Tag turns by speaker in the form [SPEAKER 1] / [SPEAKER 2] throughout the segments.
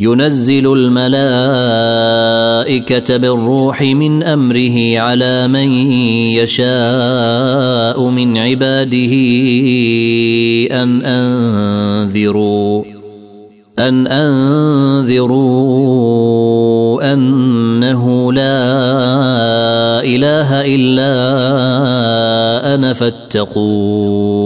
[SPEAKER 1] ينزل الملائكة بالروح من أمره على من يشاء من عباده أن أنذروا أن أنذروا أنه لا إله إلا أنا فاتقون.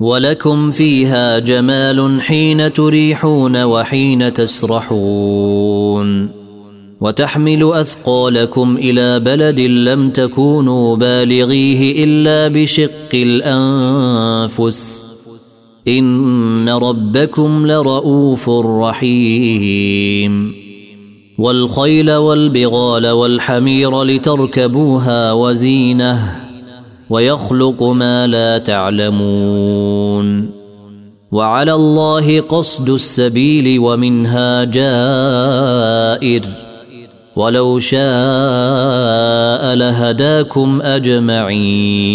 [SPEAKER 1] ولكم فيها جمال حين تريحون وحين تسرحون وتحمل اثقالكم إلى بلد لم تكونوا بالغيه الا بشق الانفس ان ربكم لرؤوف رحيم والخيل والبغال والحمير لتركبوها وزينه ويخلق ما لا تعلمون وعلى الله قصد السبيل ومنها جائر ولو شاء لهداكم أجمعين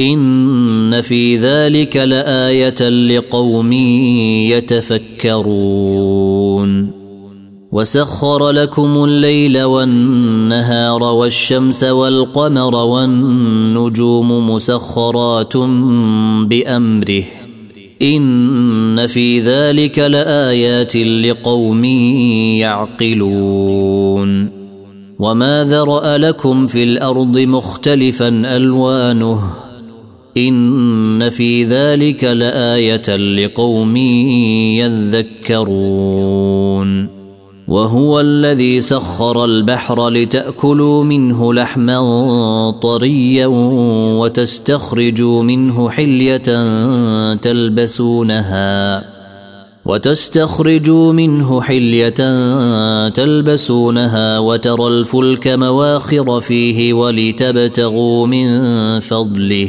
[SPEAKER 1] إن في ذلك لآية لقوم يتفكرون. وسخر لكم الليل والنهار والشمس والقمر والنجوم مسخرات بأمره. إن في ذلك لآيات لقوم يعقلون. وما ذرأ لكم في الأرض مختلفا ألوانه. إن في ذلك لآية لقوم يذكرون. وهو الذي سخر البحر لتأكلوا منه لحما طريا وتستخرجوا منه حلية تلبسونها وتستخرجوا منه حلية تلبسونها وترى الفلك مواخر فيه ولتبتغوا من فضله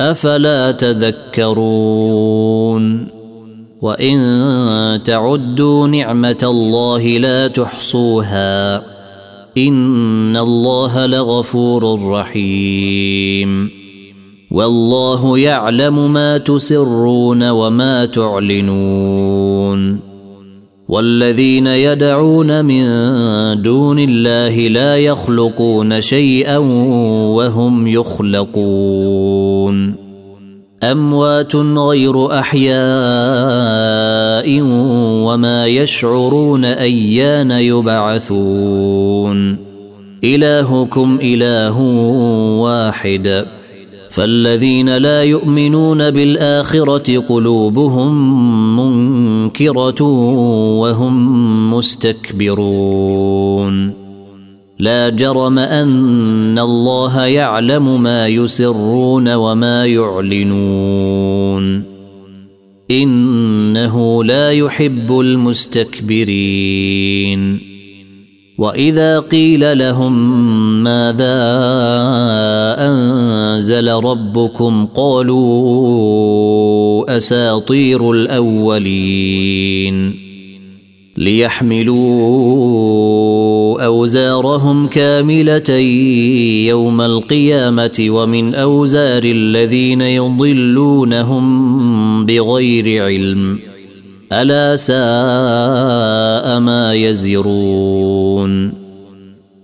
[SPEAKER 1] أفلا تذكرون وإن تعدوا نعمة الله لا تحصوها إن الله لغفور رحيم والله يعلم ما تسرون وما تعلنون والذين يدعون من دون الله لا يخلقون شيئا وهم يخلقون أموات غير أحياء وما يشعرون أيان يبعثون. إلهكم إله واحد. فالذين لا يؤمنون بالآخرة قلوبهم منكرة وهم مستكبرون. لا جرم أن الله يعلم ما يسرون وما يعلنون. إنه لا يحب المستكبرين. وإذا قيل لهم ماذا أنزل ربكم قالوا أساطير الأولين. ليحملوا أوزارهم كاملة يوم القيامة ومن أوزار الذين يضلونهم بغير علم. ألا ساء ما يزرون.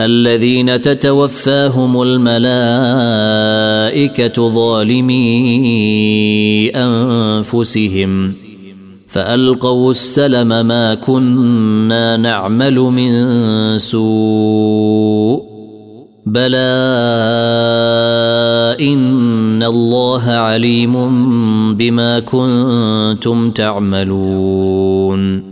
[SPEAKER 1] الذين تتوفاهم الملائكة ظالمي أنفسهم فألقوا السلم ما كنا نعمل من سوء بلى إن الله عليم بما كنتم تعملون.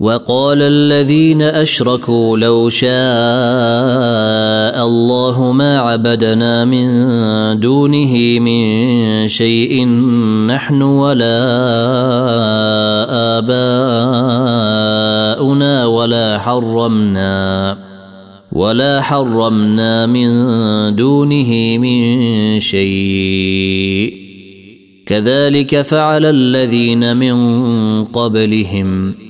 [SPEAKER 1] وقال الذين أشركوا لو شاء الله ما عبدنا من دونه من شيء نحن ولا آباؤنا ولا حرمنا ولا حرمنا من دونه من شيء. كذلك فعل الذين من قبلهم.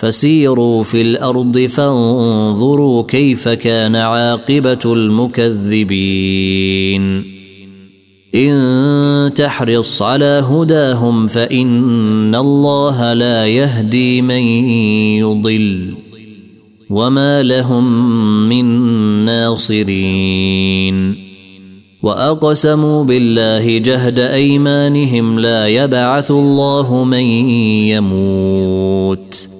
[SPEAKER 1] فسيروا في الأرض فانظروا كيف كان عاقبة المكذبين. إن تحرص على هداهم فإن الله لا يهدي من يضل وما لهم من ناصرين. وأقسموا بالله جهد أيمانهم لا يبعث الله من يموت.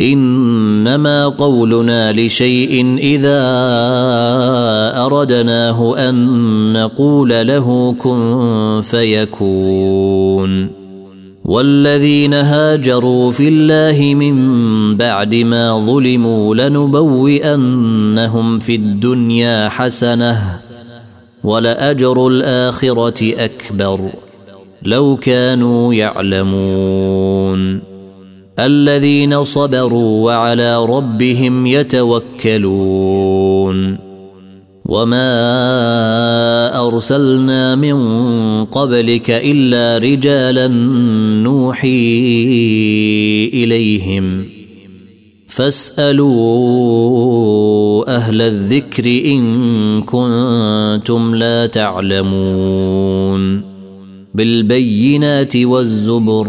[SPEAKER 1] إنما قولنا لشيء إذا أردناه أن نقول له كن فيكون. والذين هاجروا في الله من بعد ما ظلموا لنبوئنهم في الدنيا حسنة ولأجر الآخرة أكبر. لو كانوا يعلمون. الذين صبروا وعلى ربهم يتوكلون. وما أرسلنا من قبلك إلا رجالا نوحي إليهم. فاسألوا أهل الذكر إن كنتم لا تعلمون. بالبينات والزبر.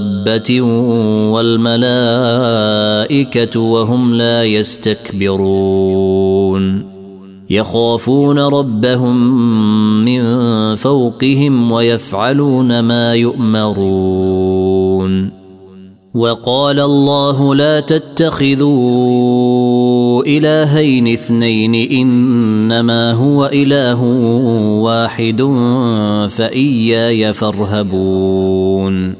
[SPEAKER 1] دابة والملائكة وهم لا يستكبرون يخافون ربهم من فوقهم ويفعلون ما يؤمرون وقال الله لا تتخذوا الهين اثنين انما هو اله واحد فاياي فارهبون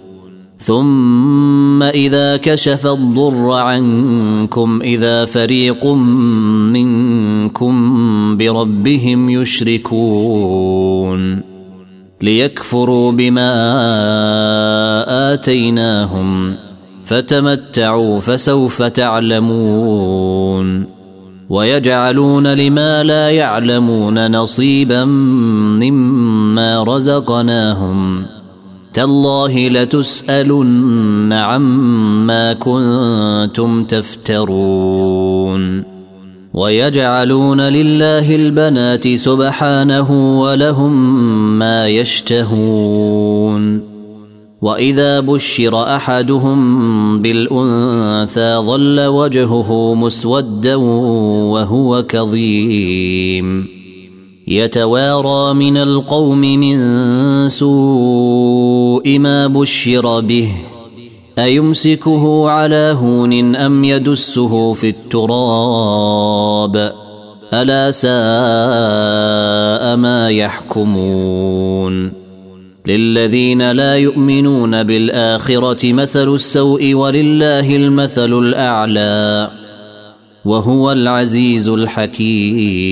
[SPEAKER 1] ثم إذا كشف الضر عنكم إذا فريق منكم بربهم يشركون ليكفروا بما آتيناهم فتمتعوا فسوف تعلمون ويجعلون لما لا يعلمون نصيبا مما رزقناهم. تالله لتسألن عما كنتم تفترون ويجعلون لله البنات سبحانه ولهم ما يشتهون وإذا بشر أحدهم بالأنثى ظل وجهه مسودا وهو كظيم يتوارى من القوم من سوء ما بشر به. أيمسكه على هون أم يدسه في التراب؟ ألا ساء ما يحكمون؟ للذين لا يؤمنون بالآخرة مثل السوء ولله المثل الأعلى وهو العزيز الحكيم.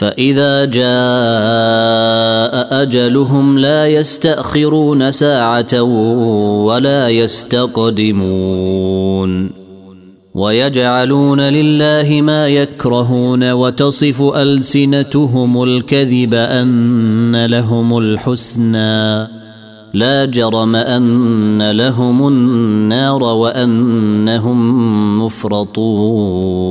[SPEAKER 1] فإذا جاء أجلهم لا يستأخرون ساعة ولا يستقدمون ويجعلون لله ما يكرهون وتصف ألسنتهم الكذب أن لهم الحسنى لا جرم أن لهم النار وأنهم مفرطون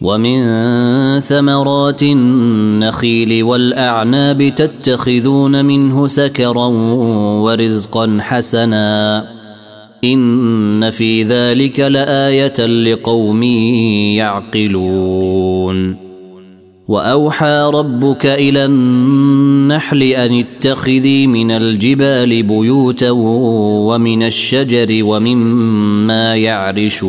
[SPEAKER 1] ومن ثمرات النخيل والأعناب تتخذون منه سكرا ورزقا حسنا. إن في ذلك لآية لقوم يعقلون. وأوحى ربك إلى النحل أن اتخذي من الجبال بيوتا ومن الشجر ومما يعرشون.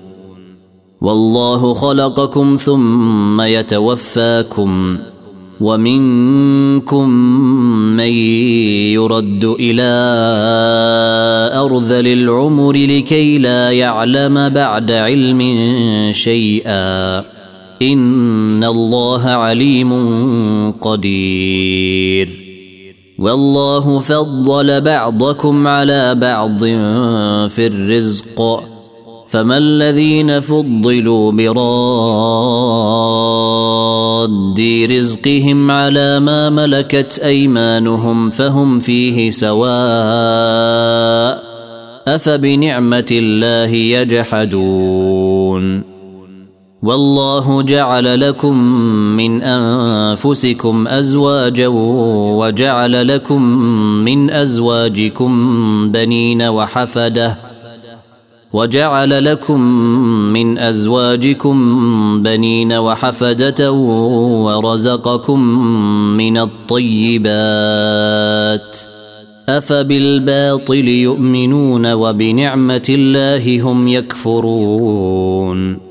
[SPEAKER 1] والله خلقكم ثم يتوفاكم ومنكم من يرد إلى أرذل العمر لكي لا يعلم بعد علم شيئا. إن الله عليم قدير. والله فضل بعضكم على بعض في الرزق. فما الذين فضلوا براد رزقهم على ما ملكت أيمانهم فهم فيه سواء أفبنعمة الله يجحدون والله جعل لكم من أنفسكم أزواجا وجعل لكم من أزواجكم بنين وحفدة وجعل لكم من أزواجكم بنين وحفدة ورزقكم من الطيبات أفبالباطل يؤمنون وبنعمة الله هم يكفرون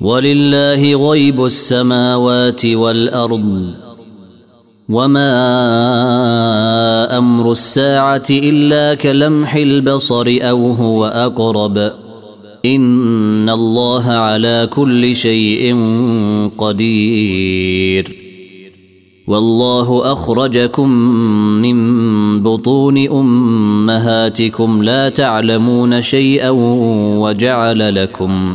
[SPEAKER 1] ولله غيب السماوات والأرض وما أمر الساعة إلا كلمح البصر أو هو أقرب إن الله على كل شيء قدير والله أخرجكم من بطون أمهاتكم لا تعلمون شيئا وجعل لكم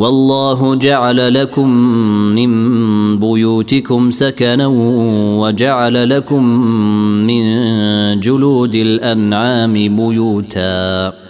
[SPEAKER 1] والله جعل لكم من بيوتكم سكنا وجعل لكم من جلود الأنعام بيوتا.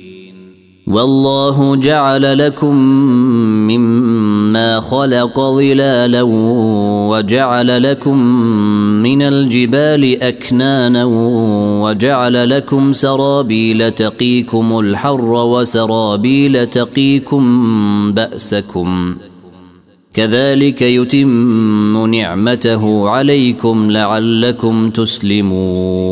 [SPEAKER 1] والله جعل لكم مما خلق ظلالا وجعل لكم من الجبال أكنانا وجعل لكم سرابيل تقيكم الحر وسرابيل تقيكم بأسكم كذلك يتم نعمته عليكم لعلكم تسلمون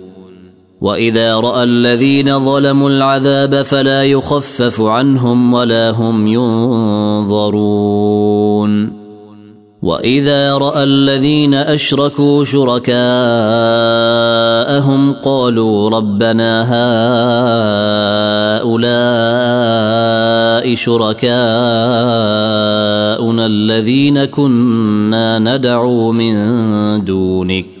[SPEAKER 1] وإذا رأى الذين ظلموا العذاب فلا يخفف عنهم ولا هم ينظرون. وإذا رأى الذين أشركوا شركاءهم قالوا ربنا هؤلاء شركاءنا الذين كنا ندعو من دونك.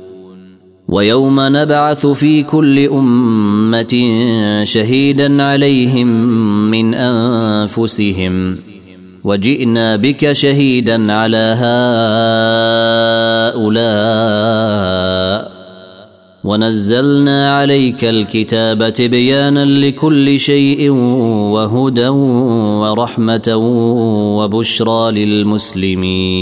[SPEAKER 1] ويوم نبعث في كل أمة شهيدا عليهم من أنفسهم. وجئنا بك شهيدا على هؤلاء. ونزلنا عليك الكتاب تبيانا لكل شيء وهدى ورحمة وبشرى للمسلمين.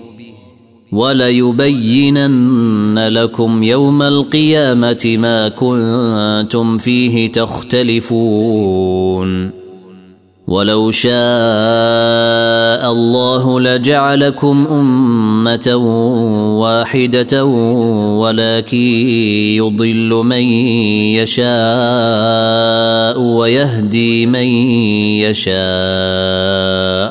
[SPEAKER 1] وليبينن لكم يوم القيامة ما كنتم فيه تختلفون. ولو شاء الله لجعلكم أمة واحدة ولكن يضل من يشاء ويهدي من يشاء.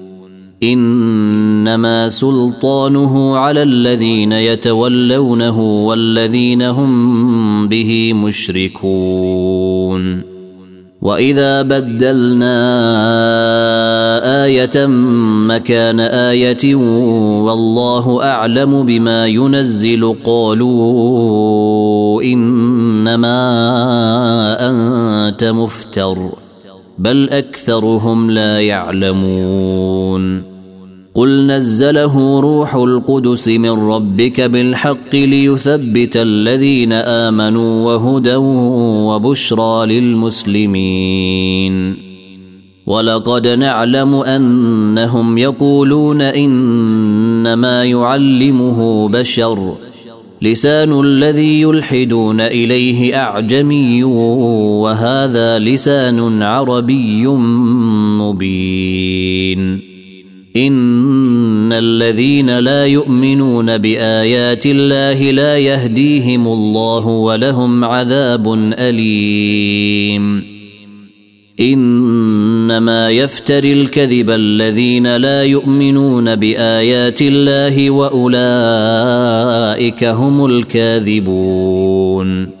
[SPEAKER 1] إنما سلطانه على الذين يتولونه والذين هم به مشركون. وإذا بدلنا آية مكان آية والله أعلم بما ينزل قالوا إنما أنت مفتر بل أكثرهم لا يعلمون. قل نزله روح القدس من ربك بالحق ليثبت الذين آمنوا وهدى وبشرى للمسلمين. ولقد نعلم أنهم يقولون إنما يعلمه بشر. لسان الذي يلحدون إليه أعجمي وهذا لسان عربي مبين. إن الذين لا يؤمنون بآيات الله لا يهديهم الله ولهم عذاب أليم. إنما يفتري الكذب الذين لا يؤمنون بآيات الله وأولئك هم الكاذبون.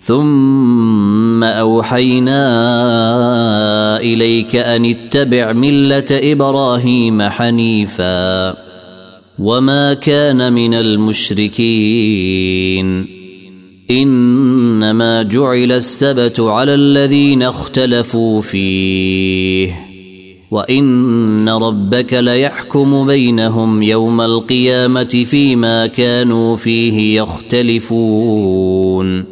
[SPEAKER 1] ثم أوحينا إليك أن اتبع ملة إبراهيم حنيفا وما كان من المشركين. إنما جعل السبت على الذين اختلفوا فيه. وإن ربك ليحكم بينهم يوم القيامة فيما كانوا فيه يختلفون.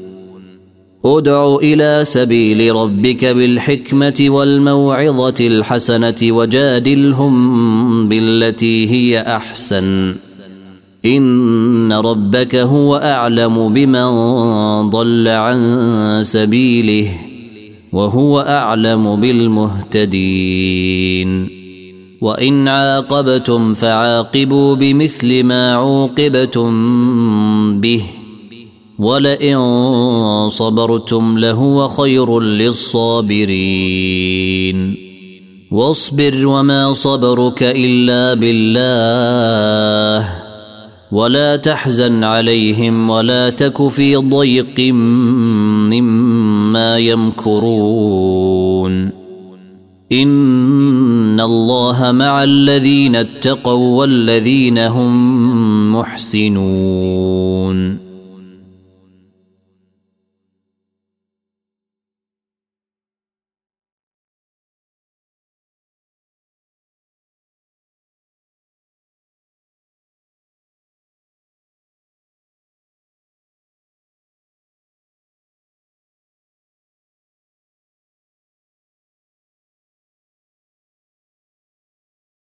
[SPEAKER 1] ادع إلى سبيل ربك بالحكمة والموعظة الحسنة وجادلهم بالتي هي أحسن. إن ربك هو أعلم بمن ضل عن سبيله وهو أعلم بالمهتدين. وإن عاقبتم فعاقبوا بمثل ما عوقبتم به. ولئن صبرتم لهو خير للصابرين واصبر وما صبرك الا بالله ولا تحزن عليهم ولا تك في ضيق مما يمكرون ان الله مع الذين اتقوا والذين هم محسنون